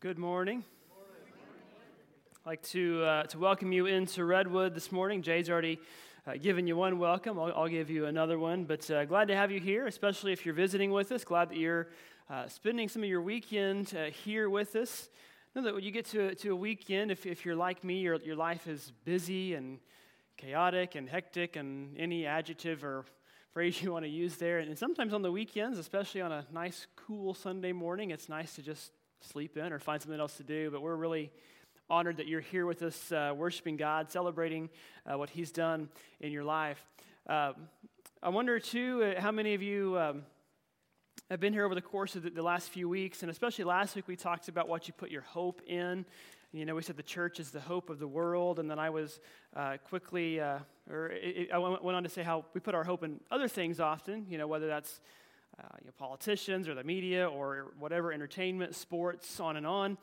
Good morning. I'd like to, uh, to welcome you into Redwood this morning. Jay's already uh, given you one welcome. I'll, I'll, give you another one. But uh, glad to have you here, especially if you're visiting with us. Glad that you're uh, spending some of your weekend uh, here with us. Know that when you get to, to a weekend, if, if you're like me, your, your life is busy and chaotic and hectic and any adjective or phrase you want to use there. And sometimes on the weekends, especially on a nice, cool Sunday morning, it's nice to just sleep in or find something else to do. But we're really honored that you're here with us, uh, worshiping God, celebrating uh, what He's done in your life. Uh, I wonder, too, uh, how many of you um, have been here over the course of the, the, last few weeks, and especially last week, we talked about what you put your hope in. You know, we said the church is the hope of the world, and then I was uh, quickly, uh, or it, I went on to say how we put our hope in other things often, you know, whether that's uh, you know, politicians or the media or whatever, entertainment, sports, on and on.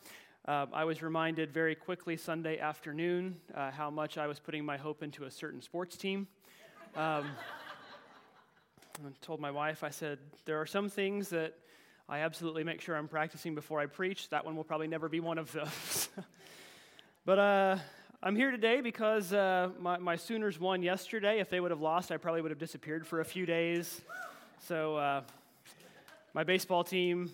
Uh, I was reminded very quickly Sunday afternoon uh, how much I was putting my hope into a certain sports team. Um, I told my wife, I said, there are some things that I absolutely make sure I'm practicing before I preach. That one will probably never be one of those. but uh, I'm here today because uh, my, my Sooners won yesterday. If they would have lost, I probably would have disappeared for a few days. So uh, my baseball team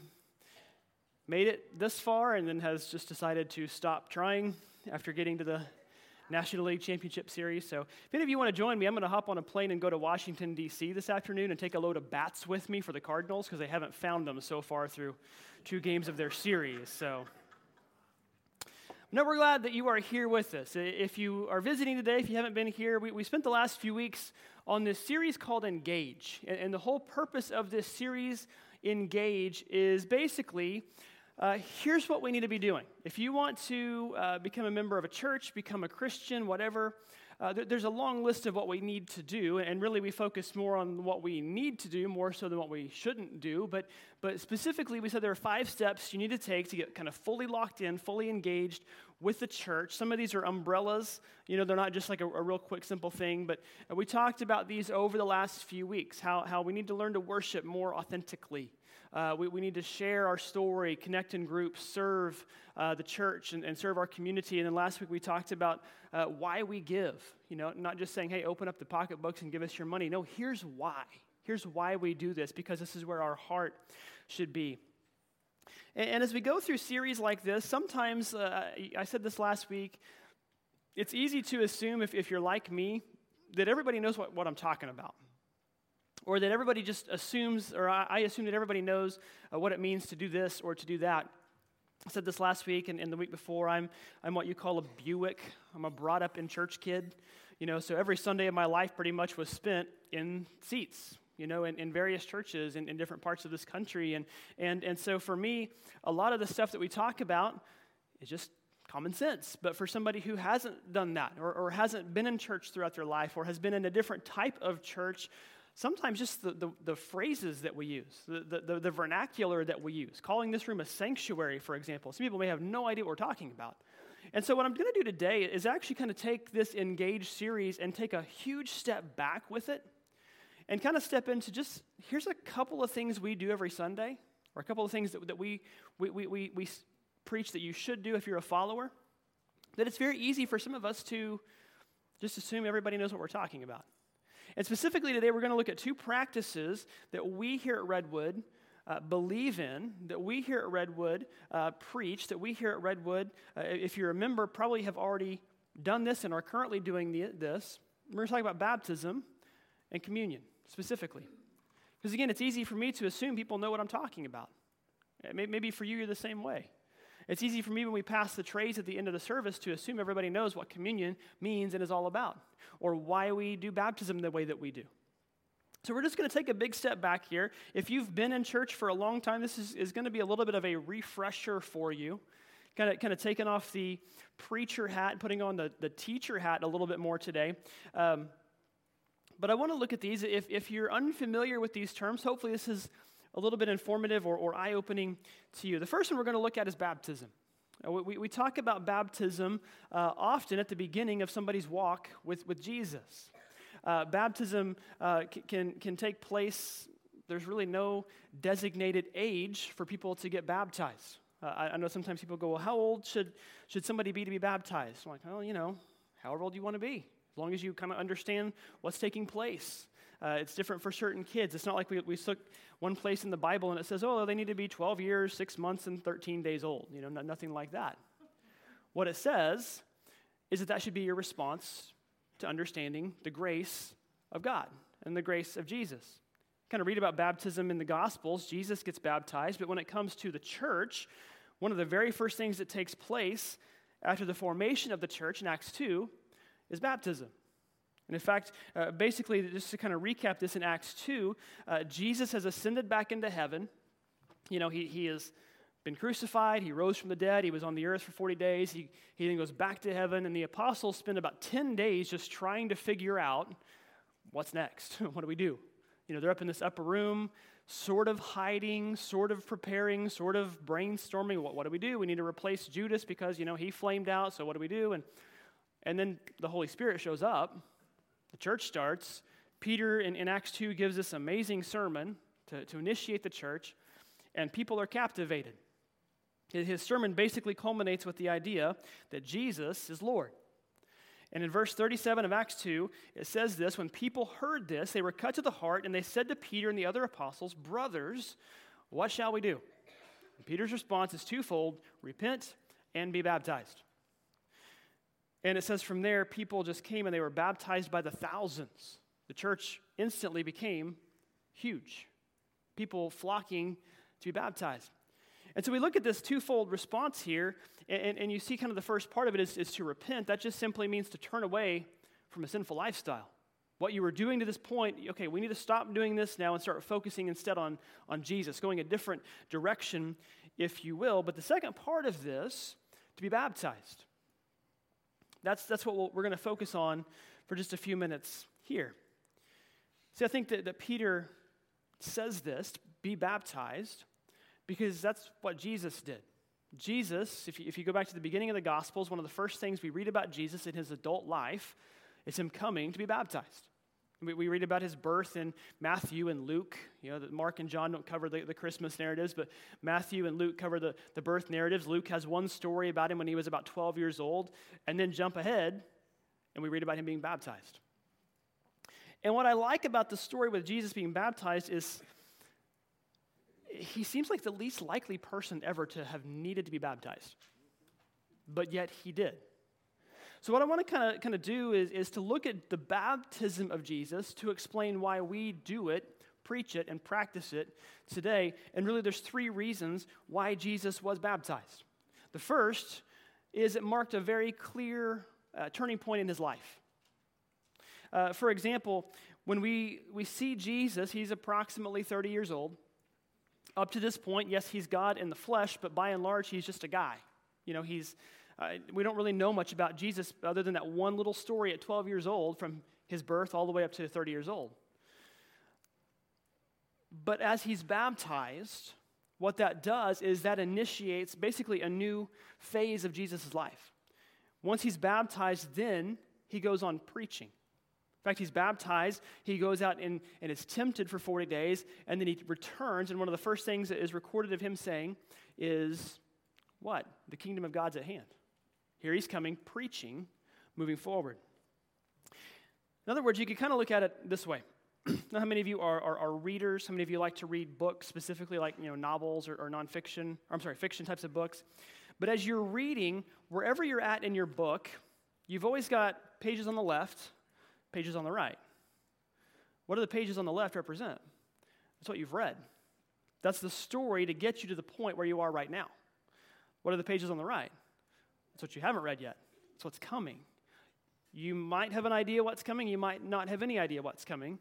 made it this far and then has just decided to stop trying after getting to the National League Championship Series. So, if any of you want to join me, I'm going to hop on a plane and go to Washington, D.C. this afternoon and take a load of bats with me for the Cardinals because they haven't found them so far through two games of their series. So, no, we're glad that you are here with us. If you are visiting today, if you haven't been here, we, we spent the last few weeks on this series called Engage. And, and the whole purpose of this series, Engage, is basically uh, here's what we need to be doing. If you want to uh, become a member of a church, become a Christian, whatever, uh, th- there's a long list of what we need to do, and really we focus more on what we need to do more so than what we shouldn't do. But, but specifically, we said there are five steps you need to take to get kind of fully locked in, fully engaged with the church. Some of these are umbrellas, you know, they're not just like a, a real quick, simple thing, but we talked about these over the last few weeks how, how we need to learn to worship more authentically. Uh, we, we need to share our story, connect in groups, serve uh, the church, and, and, serve our community. And then last week we talked about uh, why we give. You know, not just saying, hey, open up the pocketbooks and give us your money. No, here's why. Here's why we do this, because this is where our heart should be. And, and as we go through series like this, sometimes, uh, I said this last week, it's easy to assume, if, if you're like me, that everybody knows what, what I'm talking about or that everybody just assumes, or I, assume that everybody knows uh, what it means to do this or to do that. I said this last week and, and the week before. I'm, I'm what you call a Buick. I'm a brought up in church kid. You know, so every Sunday of my life pretty much was spent in seats, you know, in, in various churches in, in different parts of this country. And, and, and so for me, a lot of the stuff that we talk about is just common sense. But for somebody who hasn't done that or, or hasn't been in church throughout their life or has been in a different type of church, sometimes just the, the, the phrases that we use, the, the, the, vernacular that we use. Calling this room a sanctuary, for example. Some people may have no idea what we're talking about. And so, what I'm going to do today is actually kind of take this Engage series and take a huge step back with it and kind of step into just here's a couple of things we do every Sunday, or a couple of things that, that we, we, we, we, we preach that you should do if you're a follower. That it's very easy for some of us to just assume everybody knows what we're talking about. And specifically today, we're going to look at two practices that we here at Redwood uh, believe in, that we here at Redwood uh, preach, that we here at Redwood, uh, if you're a member, probably have already done this and are currently doing the, this. We're going to talk about baptism and communion specifically. Because again, it's easy for me to assume people know what I'm talking about. Maybe for you, you're the same way. It's easy for me when we pass the trays at the end of the service to assume everybody knows what communion means and is all about, or why we do baptism the way that we do. So, we're just going to take a big step back here. If you've been in church for a long time, this is, is going to be a little bit of a refresher for you. Kind of, kind of taking off the preacher hat, putting on the, the teacher hat a little bit more today. Um, but I want to look at these. If, if you're unfamiliar with these terms, hopefully this is a little bit informative or, or eye opening to you. The first one we're going to look at is baptism. Uh, we, we talk about baptism uh, often at the beginning of somebody's walk with, with Jesus. Uh, baptism uh, can, can take place, there's really no designated age for people to get baptized. Uh, I, I, know sometimes people go, well, how old should, should somebody be to be baptized? I'm like, well, you know, however old you want to be, as long as you kind of understand what's taking place. Uh, it's different for certain kids. It's not like we, we took one place in the Bible and it says, oh, they need to be 12 years, 6 months, and 13 days old. You know, not, nothing like that. What it says is that that should be your response to understanding the grace of God and the grace of Jesus. Kind of read about baptism in the Gospels. Jesus gets baptized, but when it comes to the church, one of the very first things that takes place after the formation of the church in Acts 2 is baptism. And in fact, uh, basically, just to kind of recap this in Acts 2, uh, Jesus has ascended back into heaven. You know, he, he has been crucified, he rose from the dead, he was on the earth for 40 days, he, he then goes back to heaven, and the apostles spend about 10 days just trying to figure out what's next? what do we do? You know, they're up in this upper room, sort of hiding, sort of preparing, sort of brainstorming. What, what do we do? We need to replace Judas because, you know, he flamed out, so what do we do? And, and then the Holy Spirit shows up, the church starts. Peter in, in Acts 2 gives this amazing sermon to, to initiate the church, and people are captivated. His sermon basically culminates with the idea that Jesus is Lord. And in verse 37 of Acts 2, it says this When people heard this, they were cut to the heart, and they said to Peter and the other apostles, Brothers, what shall we do? And Peter's response is twofold repent and be baptized. And it says from there, people just came and they were baptized by the thousands. The church instantly became huge. People flocking to be baptized. And so we look at this twofold response here, and, and you see kind of the first part of it is, is to repent. That just simply means to turn away from a sinful lifestyle. What you were doing to this point, okay, we need to stop doing this now and start focusing instead on, on Jesus, going a different direction, if you will. But the second part of this, to be baptized. That's, that's what we we are going to focus on for just a few minutes here. See, I think that, that Peter says this be baptized because that's what Jesus did. Jesus, if you, if you go back to the beginning of the Gospels, one of the first things we read about Jesus in his adult life is him coming to be baptized. We, read about his birth in Matthew and Luke. You know, Mark and John don't cover the, the Christmas narratives, but Matthew and Luke cover the, the birth narratives. Luke has one story about him when he was about 12 years old, and then jump ahead, and we read about him being baptized. And what I like about the story with Jesus being baptized is he seems like the least likely person ever to have needed to be baptized, but yet he did. So, what I want to kind of kind of do is, is to look at the baptism of Jesus to explain why we do it, preach it, and practice it today. And really, there's three reasons why Jesus was baptized. The first is it marked a very clear uh, turning point in his life. Uh, for example, when we, we see Jesus, he's approximately 30 years old. Up to this point, yes, he's God in the flesh, but by and large, he's just a guy. You know, he's, uh, we don't really know much about Jesus other than that one little story at 12 years old from his birth all the way up to 30 years old. But as he's baptized, what that does is that initiates basically a new phase of Jesus' life. Once he's baptized, then he goes on preaching. In fact, he's baptized, he goes out and, and is tempted for 40 days, and then he returns. And one of the first things that is recorded of him saying is, What? The kingdom of God's at hand. Here he's coming, preaching, moving forward. In other words, you could kind of look at it this way. now, how many of you are, are, are, readers? How many of you like to read books, specifically like you know novels or, or nonfiction? Or, I'm sorry, fiction types of books. But as you're reading, wherever you're at in your book, you've always got pages on the left pages on the right. What do the pages on the left represent? That's what you've read. That's the story to get you to the point where you are right now. What are the pages on the right? That's what you haven't read yet. That's what's coming. You might have an idea what's coming, you might not have any idea what's coming.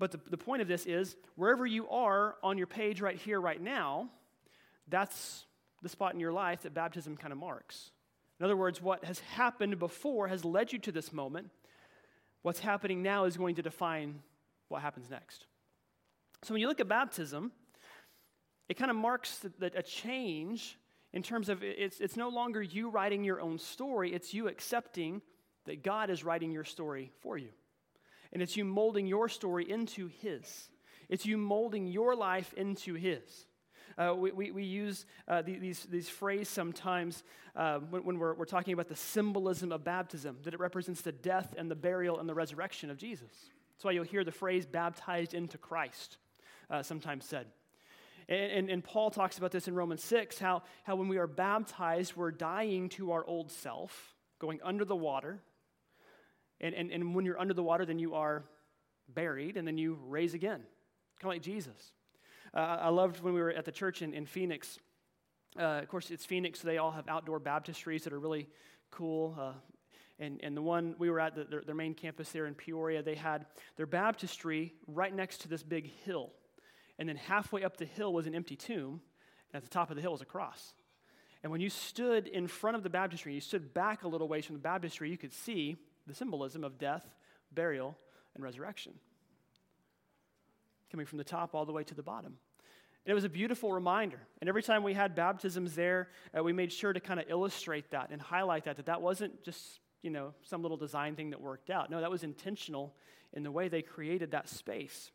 But the, the point of this is wherever you are on your page right here, right now, that's the spot in your life that baptism kind of marks. In other words, what has happened before has led you to this moment, What's happening now is going to define what happens next. So when you look at baptism, it kind of marks a change in terms of it's, it's no longer you writing your own story, it's you accepting that God is writing your story for you. And it's you molding your story into His. It's you molding your life into His. Uh, we, we, we, use uh, these, these phrases sometimes uh, when, when we're, we're talking about the symbolism of baptism, that it represents the death and the burial and the resurrection of Jesus. That's why you'll hear the phrase baptized into Christ uh, sometimes said. And, and, and, Paul talks about this in Romans 6 how, how when we are baptized, we're dying to our old self, going under the water. And, and, and when you're under the water, then you are buried, and then you raise again, kind of like Jesus. Uh, I loved when we were at the church in, in Phoenix. Uh, of course, it's Phoenix, so they all have outdoor baptistries that are really cool. Uh, and, and the one we were at, the, their, their main campus there in Peoria, they had their baptistry right next to this big hill. And then halfway up the hill was an empty tomb, and at the top of the hill was a cross. And when you stood in front of the baptistry, you stood back a little ways from the baptistry, you could see the symbolism of death, burial, and resurrection. Coming from the top all the way to the bottom. And it was a beautiful reminder. And every time we had baptisms there, uh, we made sure to kind of illustrate that and highlight that, that that wasn't just, you know, some little design thing that worked out. No, that was intentional in the way they created that space.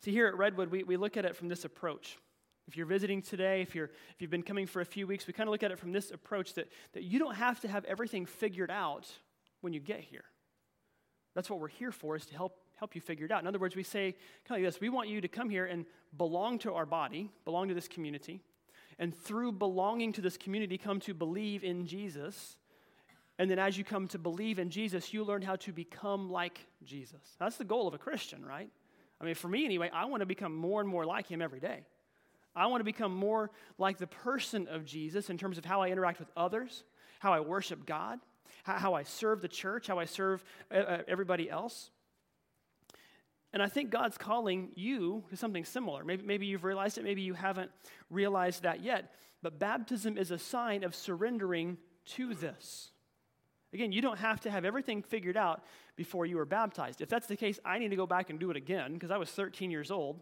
See, here at Redwood, we, we look at it from this approach. If you're visiting today, if, you're, if you've been coming for a few weeks, we kind of look at it from this approach that, that you don't have to have everything figured out when you get here. That's what we're here for, is to help, help you figure it out. In other words, we say kind of like this we want you to come here and belong to our body, belong to this community, and through belonging to this community, come to believe in Jesus. And then as you come to believe in Jesus, you learn how to become like Jesus. That's the goal of a Christian, right? I mean, for me anyway, I want to become more and more like him every day. I want to become more like the person of Jesus in terms of how I interact with others, how I worship God, how, I serve the church, how I serve uh, uh, everybody else. And I think God's calling you to something similar. Maybe, maybe you've realized it, maybe you haven't realized that yet. But baptism is a sign of surrendering to this. Again, you don't have to have everything figured out before you were baptized. If that's the case, I need to go back and do it again because I was 13 years old.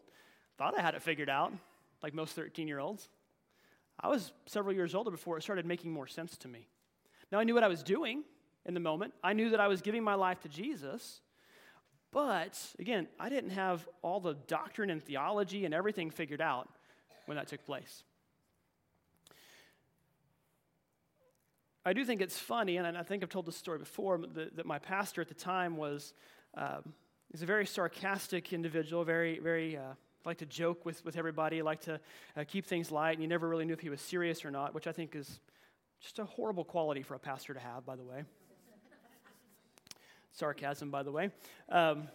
Thought I had it figured out, like most 13 year olds. I was several years older before it started making more sense to me. Now, I knew what I was doing in the moment, I knew that I was giving my life to Jesus. But again, I didn't have all the doctrine and theology and everything figured out when that took place. I do think it's funny, and I think I've told this story before, that, that my pastor at the time was um, he's a very sarcastic individual, very, very, uh, like to joke with, with everybody, like to uh, keep things light, and you never really knew if he was serious or not, which I think is just a horrible quality for a pastor to have, by the way. Sarcasm, by the way. Um,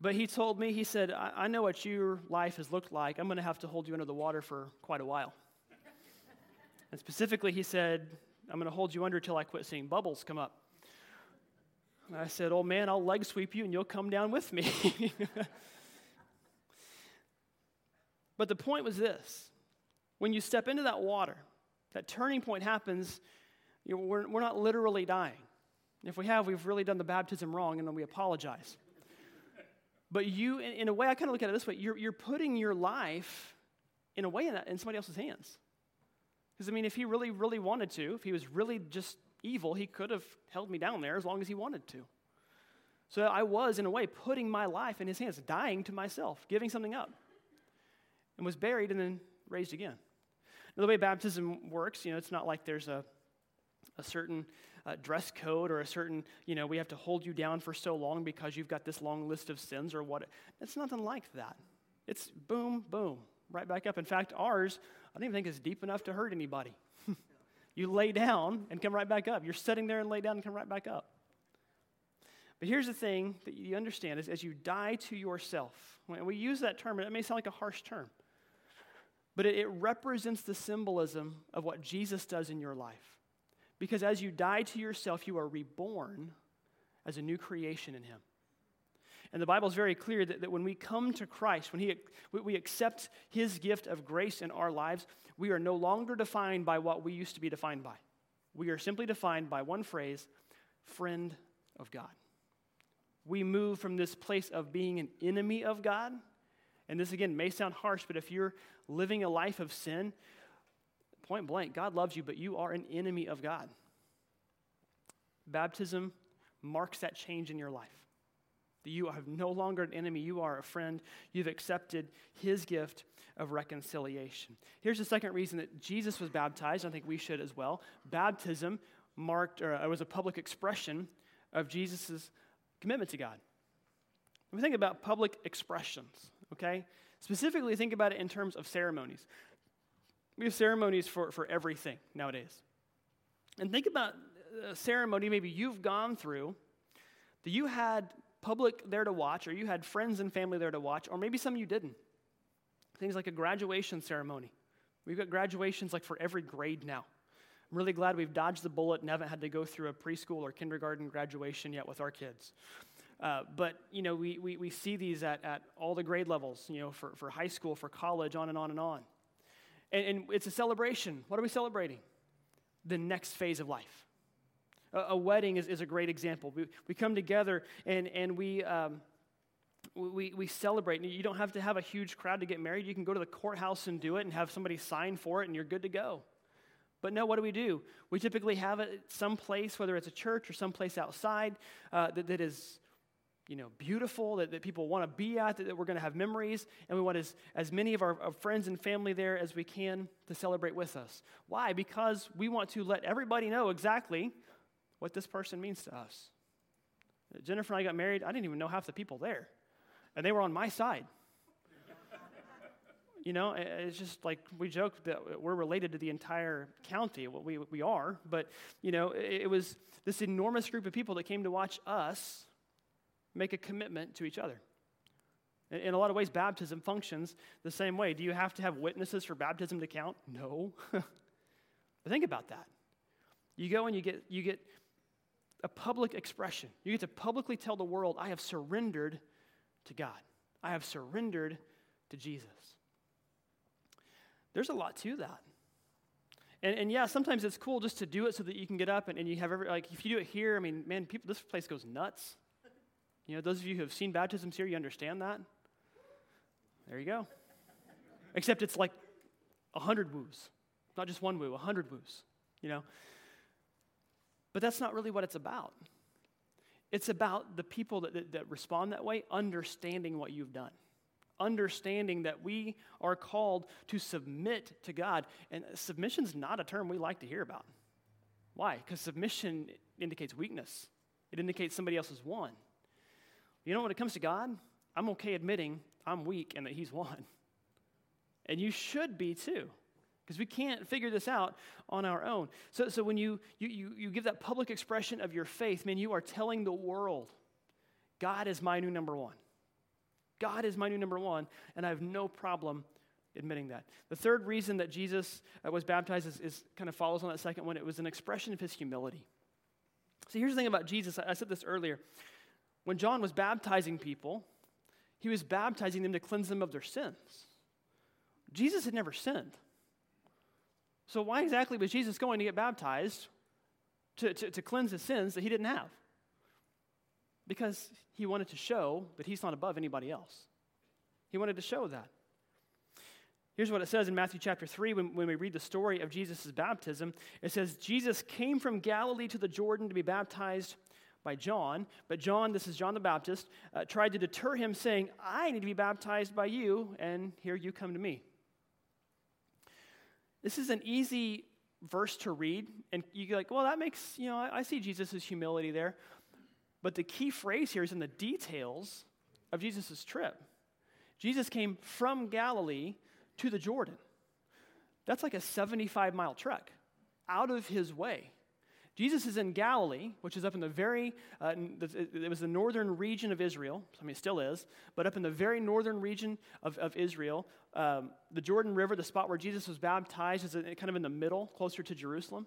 but he told me, he said, I, I know what your life has looked like. I'm going to have to hold you under the water for quite a while. and specifically, he said, I'm going to hold you under till I quit seeing bubbles come up. And I said, Old man, I'll leg sweep you and you'll come down with me. but the point was this when you step into that water, that turning point happens, you know, we're, we're not literally dying. If we have, we've really done the baptism wrong and then we apologize. But you, in, in a way, I kind of look at it this way you're, you're putting your life in a way in, that, in somebody else's hands. Because, I mean, if he really, really wanted to, if he was really just evil, he could have held me down there as long as he wanted to. So I was, in a way, putting my life in his hands, dying to myself, giving something up, and was buried and then raised again. Now, the way baptism works, you know, it's not like there's a, a certain uh, dress code or a certain, you know, we have to hold you down for so long because you've got this long list of sins or what. It's nothing like that. It's boom, boom, right back up. In fact, ours, I don't even think it's deep enough to hurt anybody. you lay down and come right back up. You're sitting there and lay down and come right back up. But here's the thing that you understand is as you die to yourself, when we use that term, and it may sound like a harsh term, but it, it represents the symbolism of what Jesus does in your life. Because as you die to yourself, you are reborn as a new creation in Him. And the Bible is very clear that, that when we come to Christ, when he, we accept His gift of grace in our lives, we are no longer defined by what we used to be defined by. We are simply defined by one phrase friend of God. We move from this place of being an enemy of God. And this, again, may sound harsh, but if you're living a life of sin, point blank, God loves you, but you are an enemy of God. Baptism marks that change in your life. That you are no longer an enemy, you are a friend. You've accepted his gift of reconciliation. Here's the second reason that Jesus was baptized. I think we should as well. Baptism marked, or it was a public expression of Jesus' commitment to God. We think about public expressions, okay? Specifically, think about it in terms of ceremonies. We have ceremonies for, for everything nowadays. And think about a ceremony maybe you've gone through that you had public there to watch, or you had friends and family there to watch, or maybe some you didn't. Things like a graduation ceremony. We've got graduations like for every grade now. I'm really glad we've dodged the bullet and haven't had to go through a preschool or kindergarten graduation yet with our kids. Uh, but, you know, we, we, we see these at, at all the grade levels, you know, for, for high school, for college, on and on and on. And, and it's a celebration. What are we celebrating? The next phase of life. A, wedding is, is a great example. We, we come together and, and we, um, we, we celebrate. You don't have to have a huge crowd to get married. You can go to the courthouse and do it and have somebody sign for it, and you're good to go. But no, what do we do? We typically have it someplace, whether it's a church or someplace outside, uh, that, that is you know, beautiful, that, that people want to be at, that, that we're going to have memories, and we want as, as many of our, our friends and family there as we can to celebrate with us. Why? Because we want to let everybody know exactly what this person means to us. Jennifer and I got married, I didn't even know half the people there, and they were on my side. you know, it's just like we joke that we're related to the entire county. Well, we, we are, but, you know, it, it was this enormous group of people that came to watch us make a commitment to each other. In a lot of ways, baptism functions the same way. Do you have to have witnesses for baptism to count? No. but think about that. You go and you get, you get a public expression. You get to publicly tell the world, I have surrendered to God, I have surrendered to Jesus. There's a lot to that. And, and yeah, sometimes it's cool just to do it so that you can get up and, and you have every, like, if you do it here, I mean, man, people, this place goes nuts. You know, those of you who have seen baptisms here, you understand that? There you go. Except it's like a hundred woos, not just one woo, a hundred woos, you know? But that's not really what it's about. It's about the people that, that, that respond that way understanding what you've done understanding that we are called to submit to God. And submission's not a term we like to hear about. Why? Because submission indicates weakness, it indicates somebody else has won. You know, when it comes to God, I'm okay admitting I'm weak and that He's won. And you should be too, because we can't figure this out on our own. So, so when you, you, you, you give that public expression of your faith, man, you are telling the world, God is my new number one. God is my new number one, and I have no problem admitting that. The third reason that Jesus uh, was baptized is, is, kind of follows on that second one. It was an expression of his humility. See, here's the thing about Jesus. I said this earlier. When John was baptizing people, he was baptizing them to cleanse them of their sins. Jesus had never sinned. So, why exactly was Jesus going to get baptized to, to, to, cleanse his sins that he didn't have? Because he wanted to show that he's not above anybody else. He wanted to show that. Here's what it says in Matthew chapter 3 when, when we read the story of Jesus' baptism. It says, Jesus came from Galilee to the Jordan to be baptized by John, but John, this is John the Baptist, uh, tried to deter him, saying, I need to be baptized by you, and here you come to me. This is an easy verse to read, and you're like, well, that makes, you know, I, I see Jesus' humility there. But the key phrase here is in the details of Jesus' trip. Jesus came from Galilee to the Jordan. That's like a 75 mile trek out of his way. Jesus is in Galilee, which is up in the very, uh, it was the northern region of Israel. I mean, it still is, but up in the very northern region of, of Israel. Um, the Jordan River, the spot where Jesus was baptized, is kind of in the middle, closer to Jerusalem.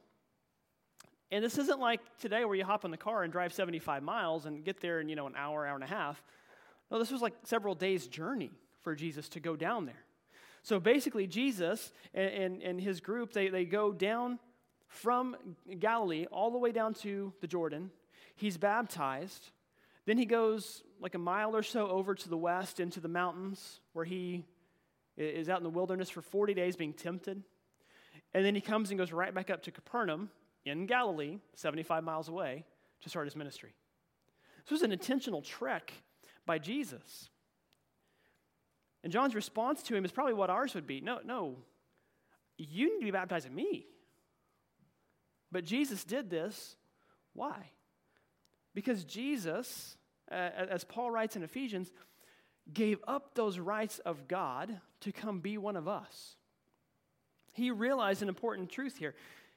And this isn't like today where you hop in the car and drive 75 miles and get there in, you know, an hour, hour and a half. No, this was like several days' journey for Jesus to go down there. So basically, Jesus and, and, and his group, they, they go down from Galilee all the way down to the Jordan. He's baptized. Then he goes like a mile or so over to the west into the mountains where he is out in the wilderness for 40 days being tempted. And then he comes and goes right back up to Capernaum in Galilee, 75 miles away, to start his ministry. This was an intentional trek by Jesus. And John's response to him is probably what ours would be no, no, you need to be baptizing me. But Jesus did this. Why? Because Jesus, as Paul writes in Ephesians, gave up those rights of God to come be one of us. He realized an important truth here.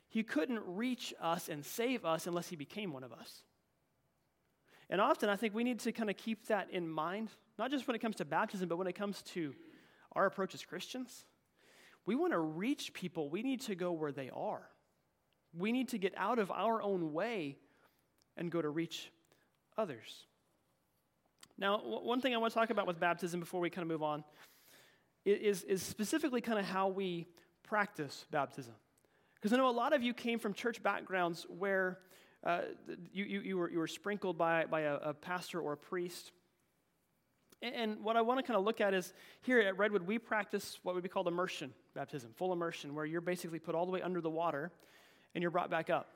He couldn't reach us and save us unless he became one of us. And often I think we need to kind of keep that in mind, not just when it comes to baptism, but when it comes to our approach as Christians. We want to reach people, we need to go where they are. We need to get out of our own way and go to reach others. Now, one thing I want to talk about with baptism before we kind of move on is, is specifically kind of how we practice baptism. Because I know a lot of you came from church backgrounds where uh, you, you, you, were, you were sprinkled by, by a, a pastor or a priest. And what I want to kind of look at is here at Redwood, we practice what would be called immersion baptism, full immersion, where you're basically put all the way under the water and you're brought back up.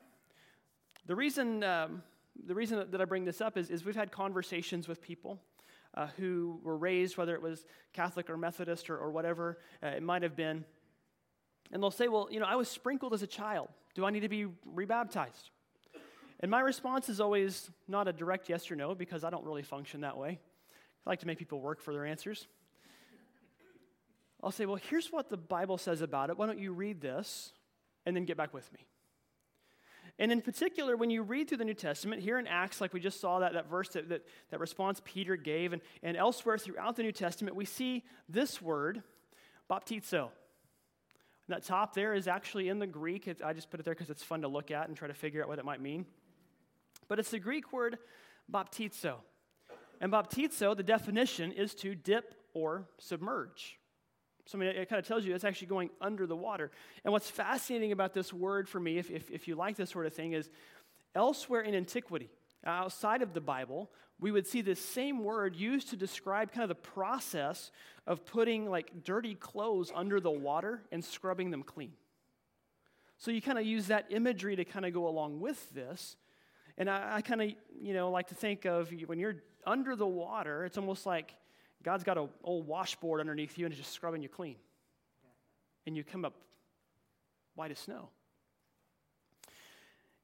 The reason um, the reason that I bring this up is, is we've had conversations with people uh, who were raised, whether it was Catholic or Methodist or, or whatever uh, it might have been. And they'll say, Well, you know, I was sprinkled as a child. Do I need to be rebaptized? And my response is always not a direct yes or no because I don't really function that way. I like to make people work for their answers. I'll say, Well, here's what the Bible says about it. Why don't you read this and then get back with me? And in particular, when you read through the New Testament, here in Acts, like we just saw that, that verse, that, that, that response Peter gave, and, and elsewhere throughout the New Testament, we see this word, baptizo. And that top there is actually in the Greek. It, I just put it there because it's fun to look at and try to figure out what it might mean. But it's the Greek word baptizo. And baptizo, the definition is to dip or submerge. So, I mean, it kind of tells you it's actually going under the water. And what's fascinating about this word for me, if, if, if you like this sort of thing, is elsewhere in antiquity, outside of the Bible, we would see this same word used to describe kind of the process of putting like dirty clothes under the water and scrubbing them clean. So you kind of use that imagery to kind of go along with this. And I, I kind of, you know, like to think of when you're under the water, it's almost like God's got an old washboard underneath you and is just scrubbing you clean. And you come up white as snow.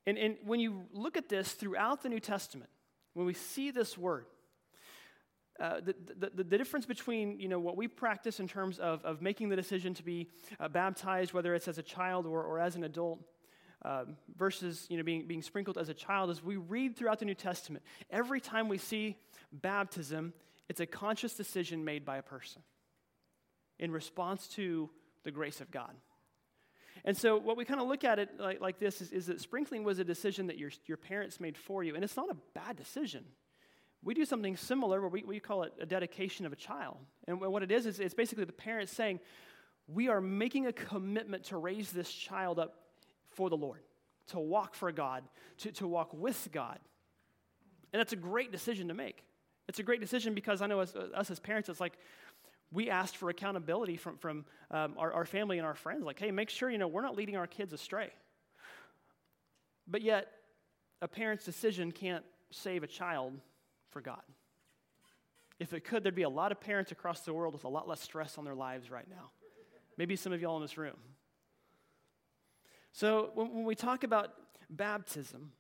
And, and when you look at this throughout the New Testament, when we see this word, uh, the, the, the, difference between you know, what we practice in terms of, of making the decision to be uh, baptized, whether it's as a child or, or as an adult, uh, versus you know, being, being sprinkled as a child, is we read throughout the New Testament, every time we see baptism, it's a conscious decision made by a person in response to the grace of God. And so, what we kind of look at it like, like this is, is, that sprinkling was a decision that your, your parents made for you. And it's not a bad decision. We do something similar where we, we call it a dedication of a child. And what it is, is it's basically the parents saying, We are making a commitment to raise this child up for the Lord, to walk for God, to, to walk with God. And that's a great decision to make. It's a great decision because I know as, us as parents, it's like we asked for accountability from, from um, our, our family and our friends. Like, hey, make sure, you know, we're not leading our kids astray. But yet, a parent's decision can't save a child for God. If it could, there'd be a lot of parents across the world with a lot less stress on their lives right now. Maybe some of y'all in this room. So, when, when we talk about baptism,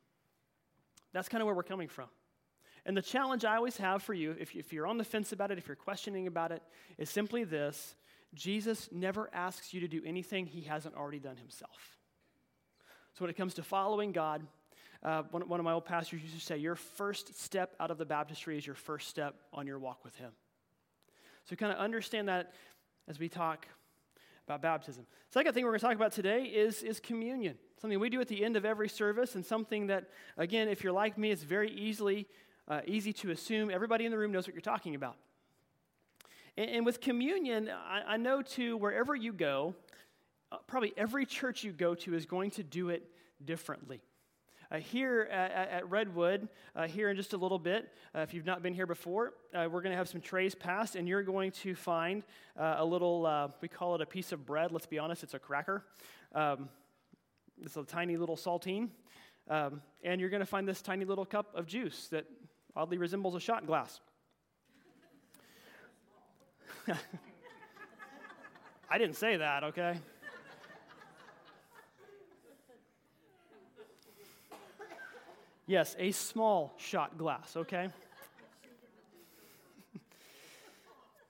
that's kind of where we're coming from. And the challenge I always have for you, if, you're on the fence about it, if you're questioning about it, is simply this Jesus never asks you to do anything he hasn't already done himself. So when it comes to following God, uh, one, one of my old pastors used to say, Your first step out of the baptistry is your first step on your walk with him. So kind of understand that as we talk about baptism. Second thing we're going to talk about today is, is communion. Something we do at the end of every service, and something that, again, if you're like me, it's very easily uh, easy to assume everybody in the room knows what you're talking about. And, and with communion, I, I, know too, wherever you go, uh, probably every church you go to is going to do it differently. Uh, here at, at Redwood, uh, here in just a little bit, uh, if you've not been here before, uh, we're going to have some trays passed, and you're going to find uh, a little, uh, we call it a piece of bread. Let's be honest, it's a cracker. Um, it's a tiny little saltine. Um, and you're going to find this tiny little cup of juice that oddly resembles a shot glass. I didn't say that, okay? Yes, a small shot glass, okay?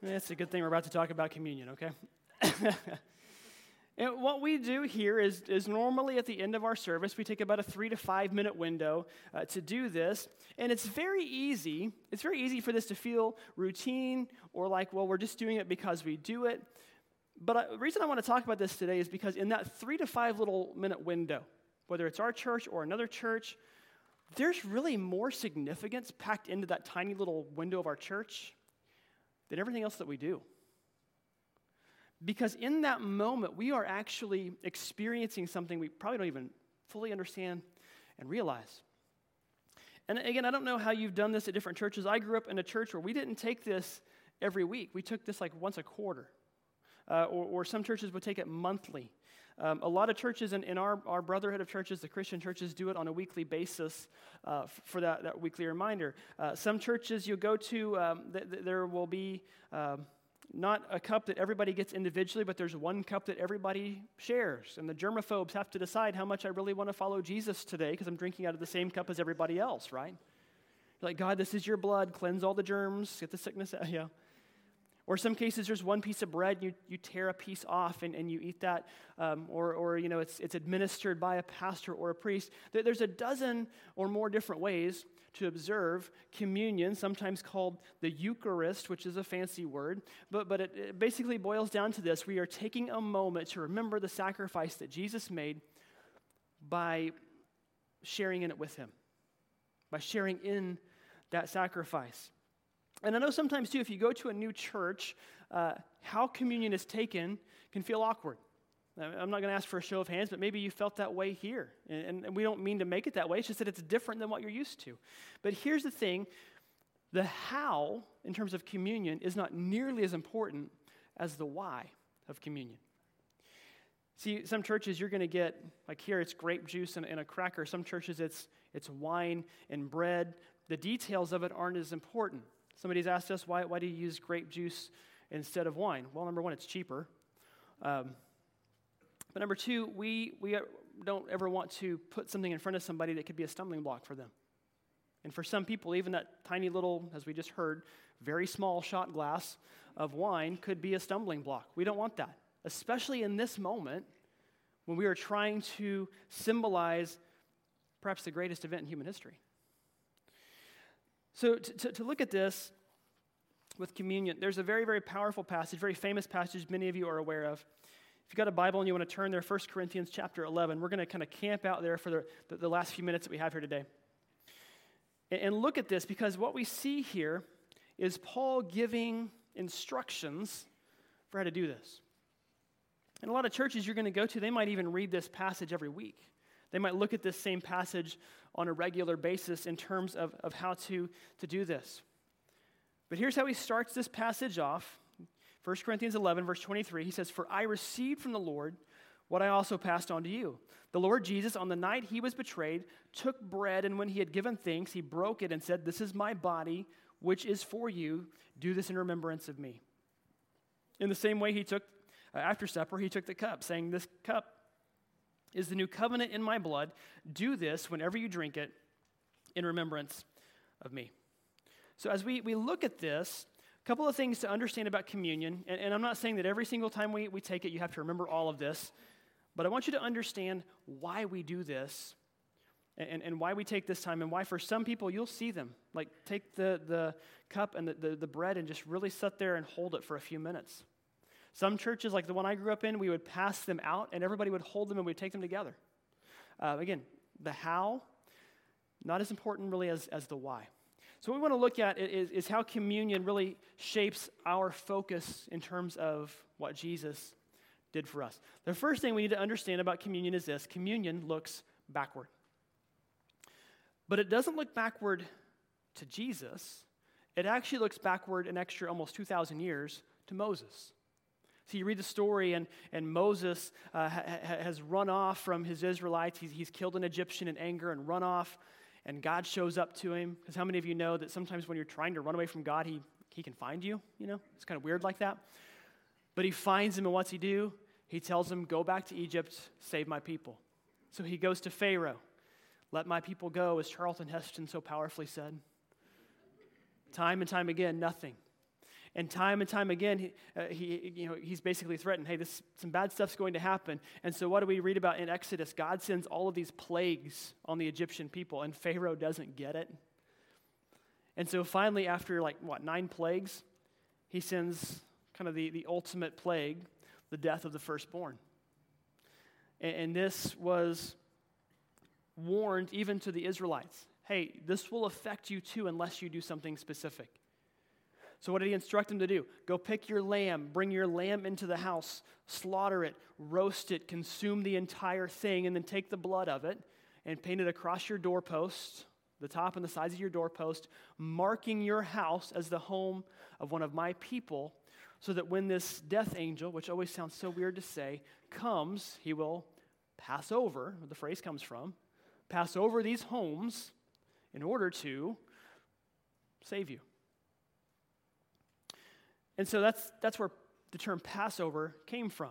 It's a good thing we're about to talk about communion, okay? and what we do here is, is normally at the end of our service, we take about a three to five minute window uh, to do this. And it's very easy. It's very easy for this to feel routine or like, well, we're just doing it because we do it. But I, the reason I want to talk about this today is because in that three to five little minute window, whether it's our church or another church, there's really more significance packed into that tiny little window of our church than everything else that we do. Because in that moment, we are actually experiencing something we probably don't even fully understand and realize. And again, I don't know how you've done this at different churches. I grew up in a church where we didn't take this every week, we took this like once a quarter. Uh, or, or, some churches would take it monthly. Um, a lot of churches in, in our, our brotherhood of churches, the Christian churches, do it on a weekly basis uh, f- for that, that weekly reminder. Uh, some churches you go to, um, th- th- there will be um, not a cup that everybody gets individually, but there's one cup that everybody shares. And the germaphobes have to decide how much I really want to follow Jesus today because I'm drinking out of the same cup as everybody else, right? You're like, God, this is your blood, cleanse all the germs, get the sickness out. Yeah. Or some cases, there's one piece of bread, you, you tear a piece off and, and you eat that. Um, or, or, you know, it's, it's administered by a pastor or a priest. There's a dozen or more different ways to observe communion, sometimes called the Eucharist, which is a fancy word. But, but it, it basically boils down to this we are taking a moment to remember the sacrifice that Jesus made by sharing in it with him, by sharing in that sacrifice. And I know sometimes, too, if you go to a new church, uh, how communion is taken can feel awkward. I'm not going to ask for a show of hands, but maybe you felt that way here. And, and, we don't mean to make it that way, it's just that it's different than what you're used to. But here's the thing the how, in terms of communion, is not nearly as important as the why of communion. See, some churches you're going to get, like here, it's grape juice and, and a cracker. Some churches it's, it's wine and bread. The details of it aren't as important. Somebody's asked us, why, why do you use grape juice instead of wine? Well, number one, it's cheaper. Um, but number two, we, we don't ever want to put something in front of somebody that could be a stumbling block for them. And for some people, even that tiny little, as we just heard, very small shot glass of wine could be a stumbling block. We don't want that, especially in this moment when we are trying to symbolize perhaps the greatest event in human history. So, to, to look at this with communion, there's a very, very powerful passage, very famous passage many of you are aware of. If you've got a Bible and you want to turn there, 1 Corinthians chapter 11, we're going to kind of camp out there for the, the, the last few minutes that we have here today. And, and look at this because what we see here is Paul giving instructions for how to do this. And a lot of churches you're going to go to, they might even read this passage every week. They might look at this same passage on a regular basis in terms of, of how to, to do this. But here's how he starts this passage off 1 Corinthians 11, verse 23. He says, For I received from the Lord what I also passed on to you. The Lord Jesus, on the night he was betrayed, took bread, and when he had given thanks, he broke it and said, This is my body, which is for you. Do this in remembrance of me. In the same way, he took, uh, after supper, he took the cup, saying, This cup is the new covenant in my blood. Do this whenever you drink it in remembrance of me. So, as we, we look at this, a couple of things to understand about communion, and, and I'm not saying that every single time we, we take it, you have to remember all of this, but I want you to understand why we do this and, and why we take this time, and why for some people you'll see them. Like, take the, the cup and the, the, the bread and just really sit there and hold it for a few minutes. Some churches, like the one I grew up in, we would pass them out and everybody would hold them and we'd take them together. Uh, again, the how, not as important really as, as the why. So, what we want to look at is, is how communion really shapes our focus in terms of what Jesus did for us. The first thing we need to understand about communion is this communion looks backward. But it doesn't look backward to Jesus, it actually looks backward an extra almost 2,000 years to Moses. So you read the story, and, and Moses uh, ha, has run off from his Israelites. He's, he's killed an Egyptian in anger and run off, and God shows up to him. Because how many of you know that sometimes when you're trying to run away from God, he he can find you, you know? It's kind of weird like that. But he finds him, and what's he do? He tells him, Go back to Egypt, save my people. So he goes to Pharaoh. Let my people go, as Charlton Heston so powerfully said. Time and time again, nothing. And time and time again, he, uh, he, you know, he's basically threatened, hey, this, some bad stuff's going to happen. And so, what do we read about in Exodus? God sends all of these plagues on the Egyptian people, and Pharaoh doesn't get it. And so, finally, after like, what, nine plagues, he sends kind of the, the ultimate plague, the death of the firstborn. And, and this was warned even to the Israelites hey, this will affect you too unless you do something specific. So, what did he instruct them to do? Go pick your lamb, bring your lamb into the house, slaughter it, roast it, consume the entire thing, and then take the blood of it and paint it across your doorpost, the top and the sides of your doorpost, marking your house as the home of one of my people, so that when this death angel, which always sounds so weird to say, comes, he will pass over, where the phrase comes from, pass over these homes in order to save you. And so that's, that's where the term Passover came from.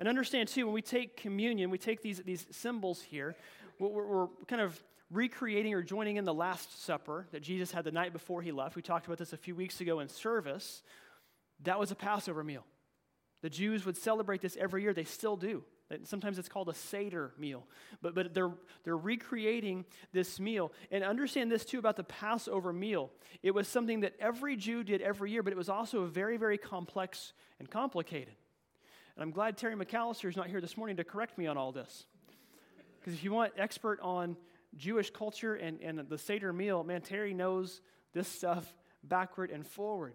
And understand, too, when we take communion, we take these, these symbols here, we're, we're kind of recreating or joining in the Last Supper that Jesus had the night before he left. We talked about this a few weeks ago in service. That was a Passover meal. The Jews would celebrate this every year, they still do. Sometimes it's called a Seder meal. But, but they're, they're recreating this meal. And understand this too about the Passover meal. It was something that every Jew did every year, but it was also very, very complex and complicated. And I'm glad Terry McAllister is not here this morning to correct me on all this. Because if you want expert on Jewish culture and, and the Seder meal, man, Terry knows this stuff backward and forward.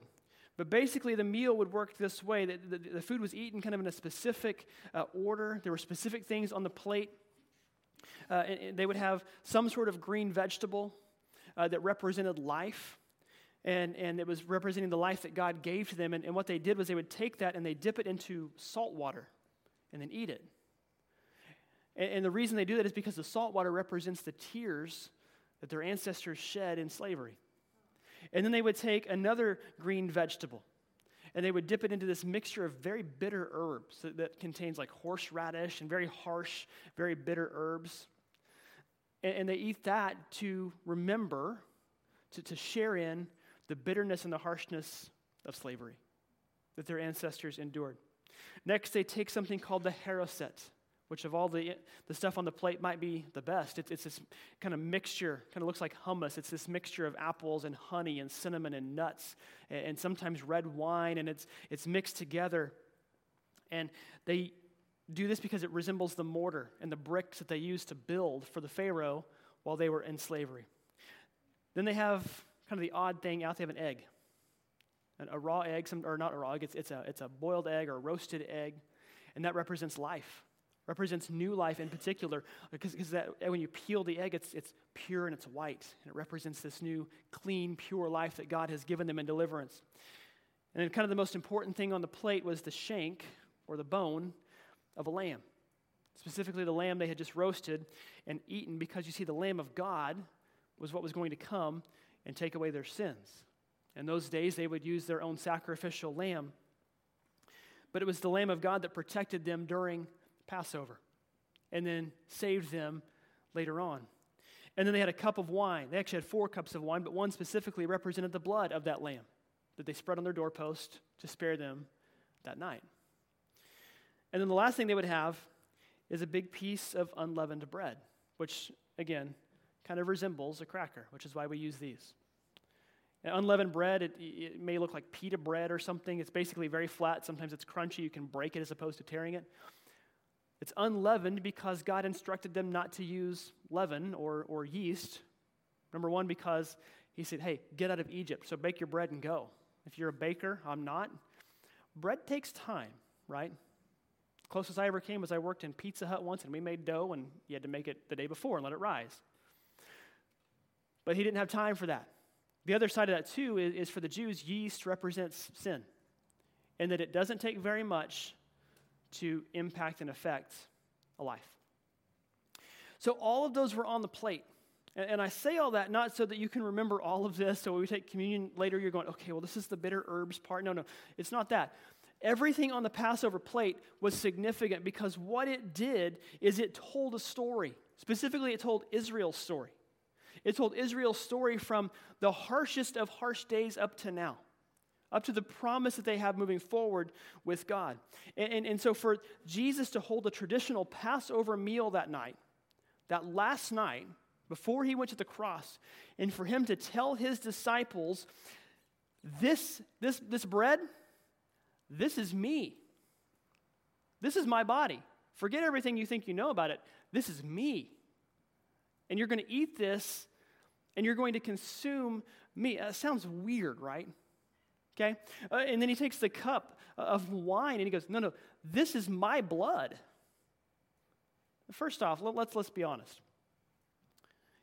But basically, the meal would work this way the, the food was eaten kind of in a specific uh, order, there were specific things on the plate. Uh, and, and they would have some sort of green vegetable uh, that represented life. And, and it was representing the life that God gave to them. And, and what they did was they would take that and they dip it into salt water and then eat it. And, and the reason they do that is because the salt water represents the tears that their ancestors shed in slavery. And then they would take another green vegetable and they would dip it into this mixture of very bitter herbs that, that contains like horseradish and very harsh, very bitter herbs. And, and they eat that to remember, to, to share in the bitterness and the harshness of slavery that their ancestors endured. Next, they take something called the haroset which of all the, the stuff on the plate might be the best. It's, it's this kind of mixture, kind of looks like hummus. It's this mixture of apples and honey and cinnamon and nuts and, and sometimes red wine, and it's, it's mixed together. And they do this because it resembles the mortar and the bricks that they used to build for the Pharaoh while they were in slavery. Then they have kind of the odd thing out. They have an egg, a raw egg, some, or not a raw egg, it's, it's, a, it's a boiled egg or a roasted egg, and that represents life represents new life in particular because, when you peel the egg it's, it's pure and it's white and it represents this new clean pure life that god has given them in deliverance. And then kind of the most important thing on the plate was the shank or the bone of a lamb. Specifically the lamb they had just roasted and eaten because you see the lamb of god was what was going to come and take away their sins. In those days they would use their own sacrificial lamb. But it was the lamb of god that protected them during Passover and then saved them later on. And then they had a cup of wine. They actually had four cups of wine, but one specifically represented the blood of that lamb that they spread on their doorpost to spare them that night. And then the last thing they would have is a big piece of unleavened bread, which, again, kind of resembles a cracker, which is why we use these. Unleavened bread, it, it, may look like pita bread or something. It's basically very flat. Sometimes it's crunchy. You can break it as opposed to tearing it. It's unleavened because God instructed them not to use leaven or, or yeast. Number one, because He said, hey, get out of Egypt, so bake your bread and go. If you're a baker, I'm not. Bread takes time, right? Closest I ever came was I worked in Pizza Hut once and we made dough and you had to make it the day before and let it rise. But he didn't have time for that. The other side of that, too, is, is for the Jews, yeast represents sin. And that it doesn't take very much to impact and affect a life. So all of those were on the plate. And, and I say all that not so that you can remember all of this. So when we take communion later, you're going, okay, well, this is the bitter herbs part. No, no, it's not that. Everything on the Passover plate was significant because what it did is it told a story. Specifically, it told Israel's story. It told Israel's story from the harshest of harsh days up to now, up to the promise that they have moving forward with God. And, and, and so, for Jesus to hold a traditional Passover meal that night, that last night, before he went to the cross, and for him to tell his disciples, this, this, this bread, this is me. This is my body. Forget everything you think you know about it. This is me. And you're going to eat this and you're going to consume me. That sounds weird, right? Okay? Uh, and then he takes the cup of wine and he goes, No, no, this is my blood. First off, let, let's, let's be honest.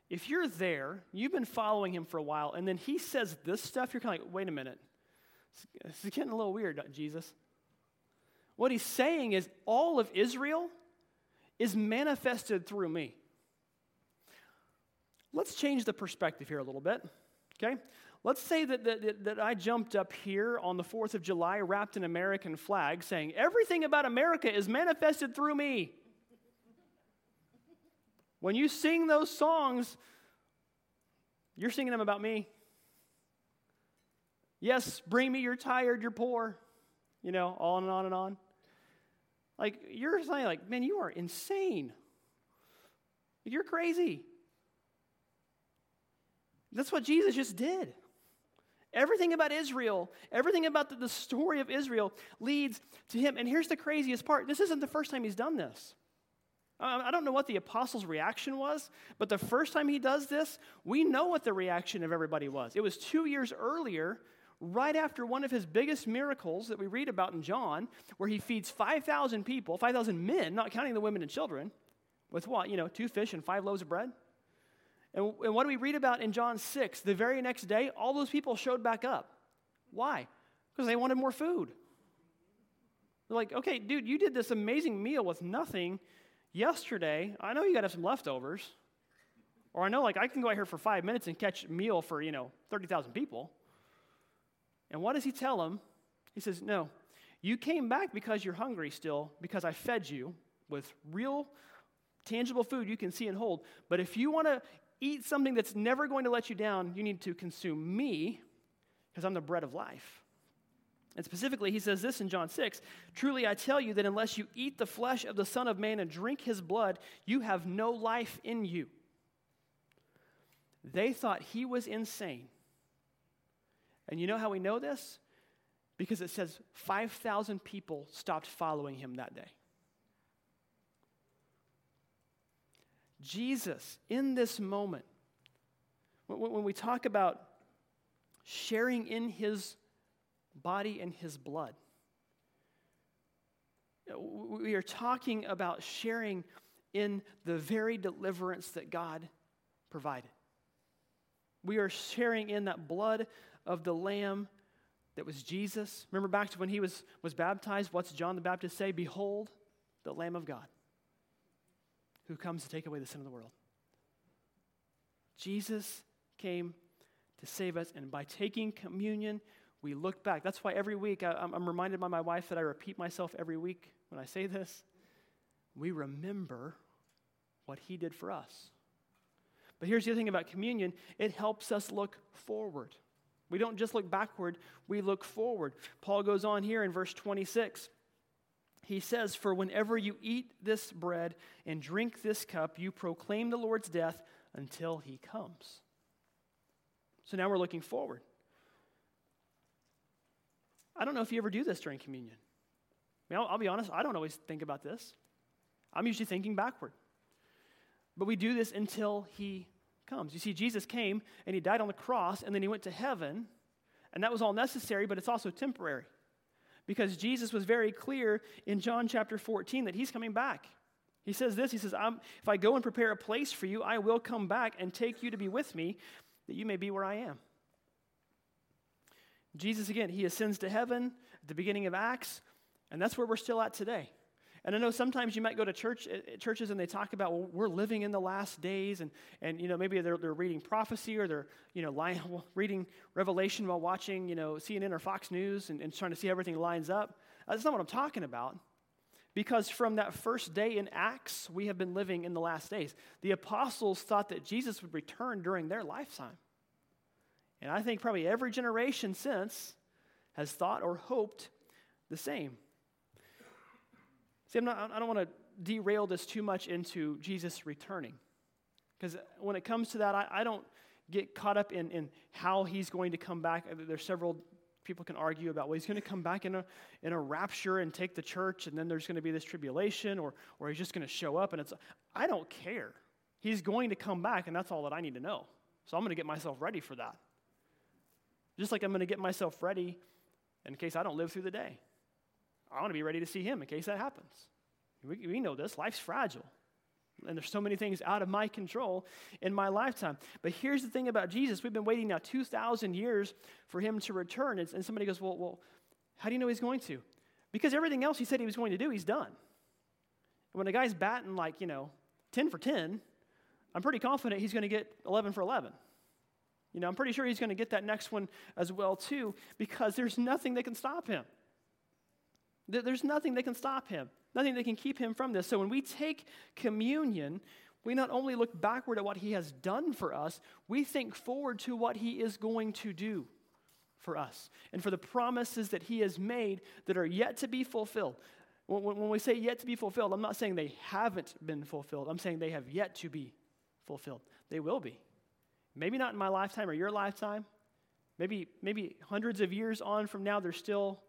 If you're there, you've been following him for a while, and then he says this stuff, you're kind of like, wait a minute. This is getting a little weird, Jesus. What he's saying is all of Israel is manifested through me. Let's change the perspective here a little bit, okay? Let's say that, that, that I jumped up here on the 4th of July wrapped in American flag saying, everything about America is manifested through me. When you sing those songs, you're singing them about me. Yes, bring me, you're tired, you're poor. You know, on and on and on. Like, you're saying, like, man, you are insane. You're crazy. That's what Jesus just did. Everything about Israel, everything about the, the, story of Israel leads to him. And here's the craziest part this isn't the first time he's done this. I don't know what the apostles' reaction was, but the first time he does this, we know what the reaction of everybody was. It was two years earlier, right after one of his biggest miracles that we read about in John, where he feeds 5,000 people, 5,000 men, not counting the women and children, with what? You know, two fish and five loaves of bread? And, and what do we read about in John 6? The very next day, all those people showed back up. Why? Because they wanted more food. They're like, okay, dude, you did this amazing meal with nothing yesterday. I know you got to have some leftovers. Or I know, like, I can go out here for five minutes and catch a meal for, you know, 30,000 people. And what does he tell them? He says, no, you came back because you're hungry still, because I fed you with real, tangible food you can see and hold. But if you want to eat something that's never going to let you down, you need to consume me because I'm the bread of life. And specifically, he says this in John 6 Truly I tell you that unless you eat the flesh of the Son of Man and drink his blood, you have no life in you. They thought he was insane. And you know how we know this? Because it says 5,000 people stopped following him that day. Jesus, in this moment, when we talk about sharing in his body and his blood, we are talking about sharing in the very deliverance that God provided. We are sharing in that blood of the Lamb that was Jesus. Remember back to when he was, was baptized, what's John the Baptist say? Behold, the Lamb of God who comes to take away the sin of the world. Jesus came to save us, and by taking communion, we look back. That's why every week I, am reminded by my wife that I repeat myself every week when I say this. We remember what he did for us. But here's the other thing about communion it helps us look forward. We don't just look backward, we look forward. Paul goes on here in verse 26 he says, For whenever you eat this bread and drink this cup, you proclaim the Lord's death until he comes. So now we're looking forward. I don't know if you ever do this during communion. I mean, I'll, I'll be honest, I don't always think about this. I'm usually thinking backward. But we do this until he comes. You see, Jesus came and he died on the cross and then he went to heaven, and that was all necessary, but it's also temporary because Jesus was very clear in John chapter 14 that he's coming back. He says this He says, If I go and prepare a place for you, I will come back and take you to be with me, that you may be where I am. Jesus, again, he ascends to heaven at the beginning of Acts, and that's where we're still at today. And I know sometimes you might go to church uh, uh, churches and they talk about well, we're living in the last days, and and you know maybe they're, they're reading prophecy or they're you know lying, reading Revelation while watching you know CNN or Fox News and, and trying to see everything lines up. That's not what I'm talking about. Because from that first day in Acts, we have been living in the last days. The apostles thought that Jesus would return during their lifetime. And I think probably every generation since has thought or hoped the same. See, I'm not, I don't want to derail this too much into Jesus returning. Because when it comes to that, I, I don't get caught up in, in how he's going to come back. There's several people can argue about, well, he's going to come back in a, in a rapture and take the church, and then there's going to be this tribulation, or, or he's just going to show up. And it's, I don't care. He's going to come back, and that's all that I need to know. So I'm going to get myself ready for that. Just like I'm going to get myself ready in case I don't live through the day. I want to be ready to see him in case that happens. We, we know this. Life's fragile. And there's so many things out of my control in my lifetime. But here's the thing about Jesus. We've been waiting now 2,000 years for him to return. And, and somebody goes, well, well, how do you know he's going to? Because everything else he said he was going to do, he's done. And when a guy's batting like, you know, 10 for 10, I'm pretty confident he's going to get 11 for 11. You know, I'm pretty sure he's going to get that next one as well, too, because there's nothing that can stop him. There's nothing that can stop him, nothing that can keep him from this. So when we take communion, we not only look backward at what he has done for us, we think forward to what he is going to do for us and for the promises that he has made that are yet to be fulfilled. When we say yet to be fulfilled, I'm not saying they haven't been fulfilled. I'm saying they have yet to be fulfilled. They will be. Maybe not in my lifetime or your lifetime. Maybe, maybe hundreds of years on from now, they're still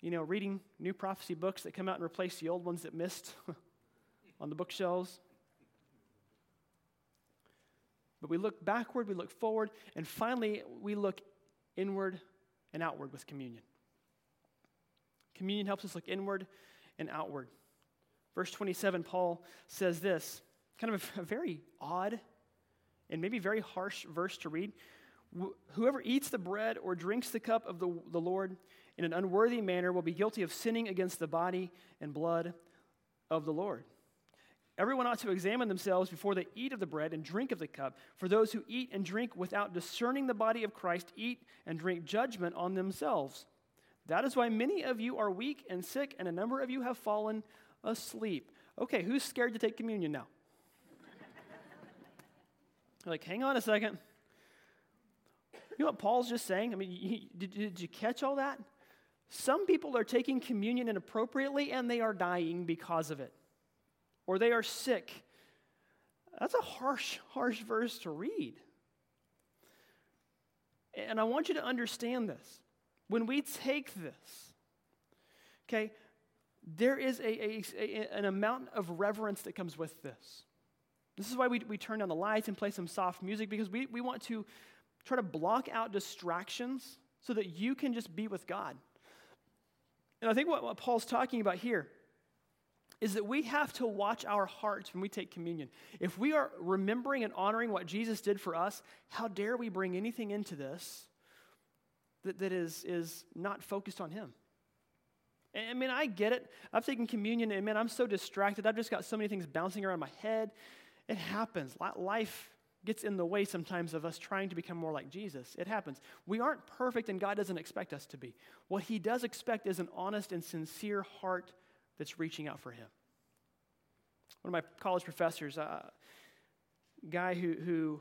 you know, reading new prophecy books that come out and replace the old ones that missed on the bookshelves. But we look backward, we look forward, and finally we look inward and outward with communion. Communion helps us look inward and outward. Verse 27, Paul says this kind of a, very odd and maybe very harsh verse to read. Whoever eats the bread or drinks the cup of the, the Lord in an unworthy manner will be guilty of sinning against the body and blood of the Lord. Everyone ought to examine themselves before they eat of the bread and drink of the cup. For those who eat and drink without discerning the body of Christ eat and drink judgment on themselves. That is why many of you are weak and sick, and a number of you have fallen asleep. Okay, who's scared to take communion now? like, hang on a second. You know what Paul's just saying? I mean, did, did you catch all that? Some people are taking communion inappropriately and they are dying because of it, or they are sick. That's a harsh, harsh verse to read. And I want you to understand this. When we take this, okay, there is a, a, a, an amount of reverence that comes with this. This is why we, we turn down the lights and play some soft music because we, we want to try to block out distractions so that you can just be with God. And I think what, what Paul's talking about here is that we have to watch our hearts when we take communion. If we are remembering and honoring what Jesus did for us, how dare we bring anything into this that, that is, is not focused on Him? I mean, I get it. I've taken communion, and man, I'm so distracted. I've just got so many things bouncing around my head. It happens. Life gets in the way sometimes of us trying to become more like Jesus. It happens. We aren't perfect, and God doesn't expect us to be. What He does expect is an honest and sincere heart that's reaching out for Him. One of my college professors, a uh, guy who, who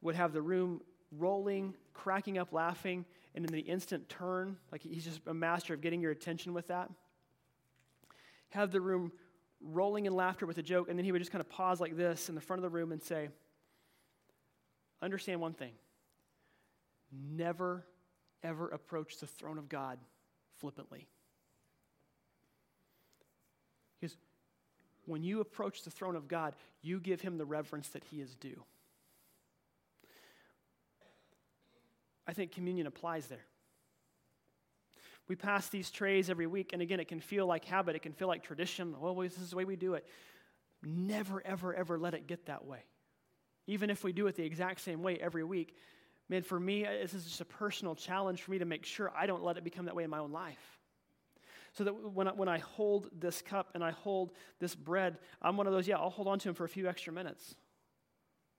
would have the room rolling, cracking up, laughing, and in the instant turn, like he's just a master of getting your attention with that. Have the room rolling in laughter with a joke, and then he would just kind of pause like this in the front of the room and say, understand one thing never, ever approach the throne of God flippantly. Because when you approach the throne of God, you give him the reverence that he is due. I think communion applies there. We pass these trays every week, and again, it can feel like habit, it can feel like tradition. Well, this is the way we do it. Never, ever, ever let it get that way even if we do it the exact same way every week. Man, for me, uh, this is just a personal challenge for me to make sure I don't let it become that way in my own life. So that when I, when I hold this cup and I hold this bread, I'm one of those, yeah, I'll hold on to them for a few extra minutes.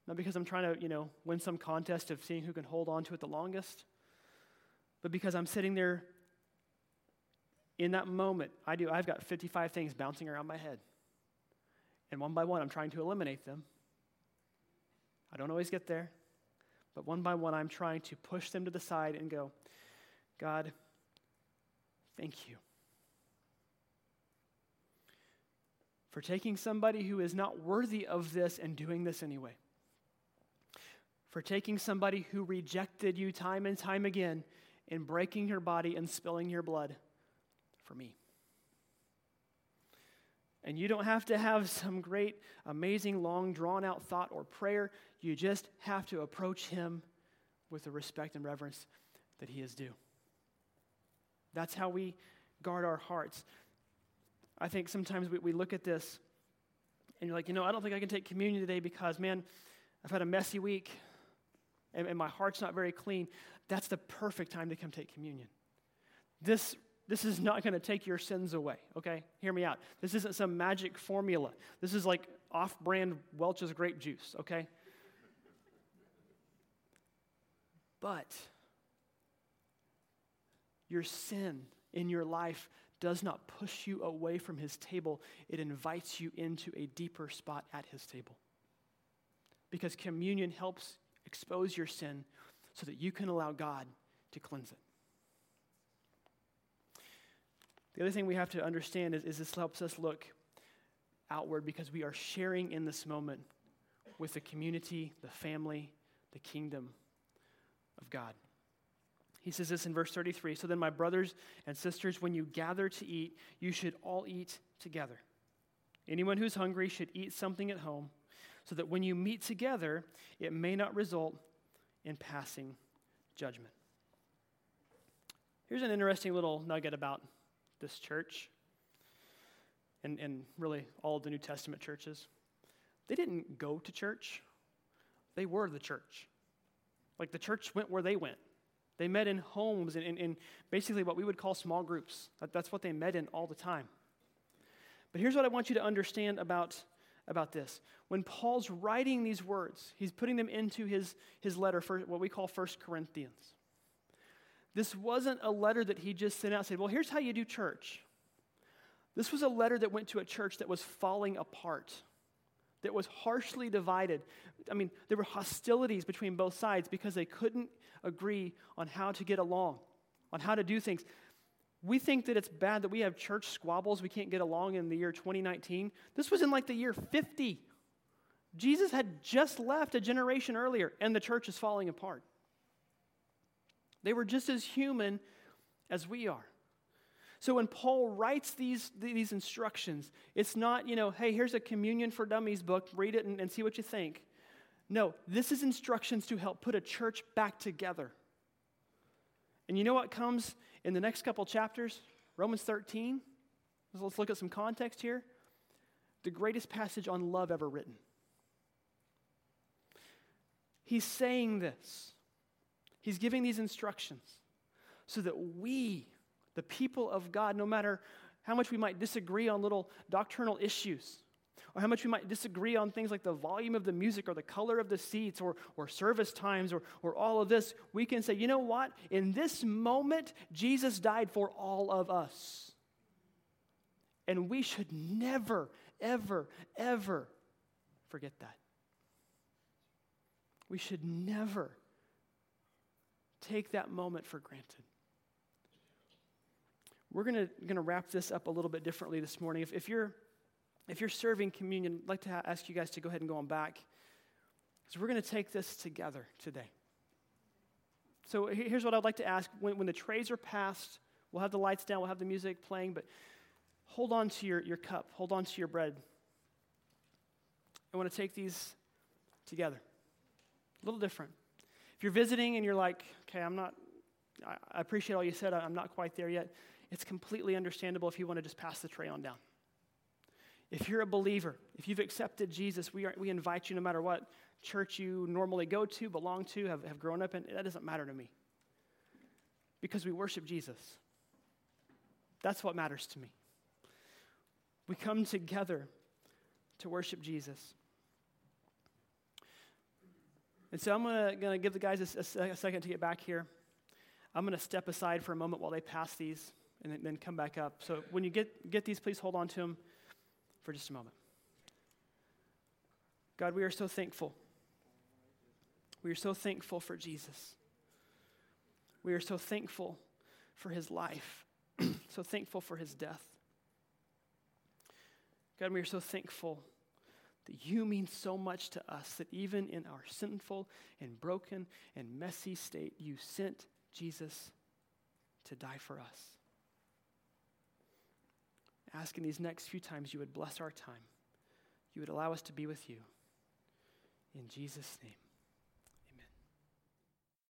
Not because I'm trying to, you know, win some contest of seeing who can hold on to it the longest, but because I'm sitting there in that moment. I do, I've got 55 things bouncing around my head. And one by one, I'm trying to eliminate them. I don't always get there, but one by one, I'm trying to push them to the side and go, God, thank you. For taking somebody who is not worthy of this and doing this anyway. For taking somebody who rejected you time and time again and breaking your body and spilling your blood for me. And you don't have to have some great, amazing, long, drawn out thought or prayer. You just have to approach Him with the respect and reverence that He is due. That's how we guard our hearts. I think sometimes we, we look at this and you're like, you know, I don't think I can take communion today because, man, I've had a messy week and, and my heart's not very clean. That's the perfect time to come take communion. This this is not going to take your sins away, okay? Hear me out. This isn't some magic formula. This is like off brand Welch's grape juice, okay? But your sin in your life does not push you away from his table, it invites you into a deeper spot at his table. Because communion helps expose your sin so that you can allow God to cleanse it. The other thing we have to understand is, is this helps us look outward because we are sharing in this moment with the community, the family, the kingdom of God. He says this in verse 33 So then, my brothers and sisters, when you gather to eat, you should all eat together. Anyone who's hungry should eat something at home, so that when you meet together, it may not result in passing judgment. Here's an interesting little nugget about this church and, and really all the New Testament churches, they didn't go to church, they were the church. Like the church went where they went. They met in homes and in, basically what we would call small groups. That, that's what they met in all the time. But here's what I want you to understand about, about this. When Paul's writing these words, he's putting them into his, his letter, for what we call First Corinthians. This wasn't a letter that he just sent out said, Well, here's how you do church. This was a letter that went to a church that was falling apart, that was harshly divided. I mean, there were hostilities between both sides because they couldn't agree on how to get along, on how to do things. We think that it's bad that we have church squabbles, we can't get along in the year 2019. This was in like the year 50. Jesus had just left a generation earlier, and the church is falling apart. They were just as human as we are. So when Paul writes these, these instructions, it's not, you know, hey, here's a communion for dummies book, read it and, and see what you think. No, this is instructions to help put a church back together. And you know what comes in the next couple chapters? Romans 13. Let's look at some context here. The greatest passage on love ever written. He's saying this He's giving these instructions so that we, the people of God, no matter how much we might disagree on little doctrinal issues, or how much we might disagree on things like the volume of the music or the color of the seats or, or service times or, or all of this, we can say, you know what? In this moment, Jesus died for all of us. And we should never, ever, ever forget that. We should never take that moment for granted. We're going to wrap this up a little bit differently this morning. If, if, you're, if you're serving communion, I'd like to ha- ask you guys to go ahead and go on back. Because we're going to take this together today. So here's what I'd like to ask. When, when the trays are passed, we'll have the lights down, we'll have the music playing, but hold on to your, your cup, hold on to your bread. I want to take these together. A little different. If you're visiting and you're like, okay, I'm not, I appreciate all you said, I'm not quite there yet, it's completely understandable if you want to just pass the tray on down. If you're a believer, if you've accepted Jesus, we, are, we invite you no matter what church you normally go to, belong to, have, have grown up in, that doesn't matter to me. Because we worship Jesus. That's what matters to me. We come together to worship Jesus. And so I'm going to give the guys a, a, second to get back here. I'm going to step aside for a moment while they pass these and then come back up. So when you get, get these, please hold on to them for just a moment. God, we are so thankful. We are so thankful for Jesus. We are so thankful for his life, so thankful for his death. God, we are so thankful that you mean so much to us that even in our sinful and broken and messy state, you sent Jesus to die for us. Asking these next few times you would bless our time, you would allow us to be with you. In Jesus' name.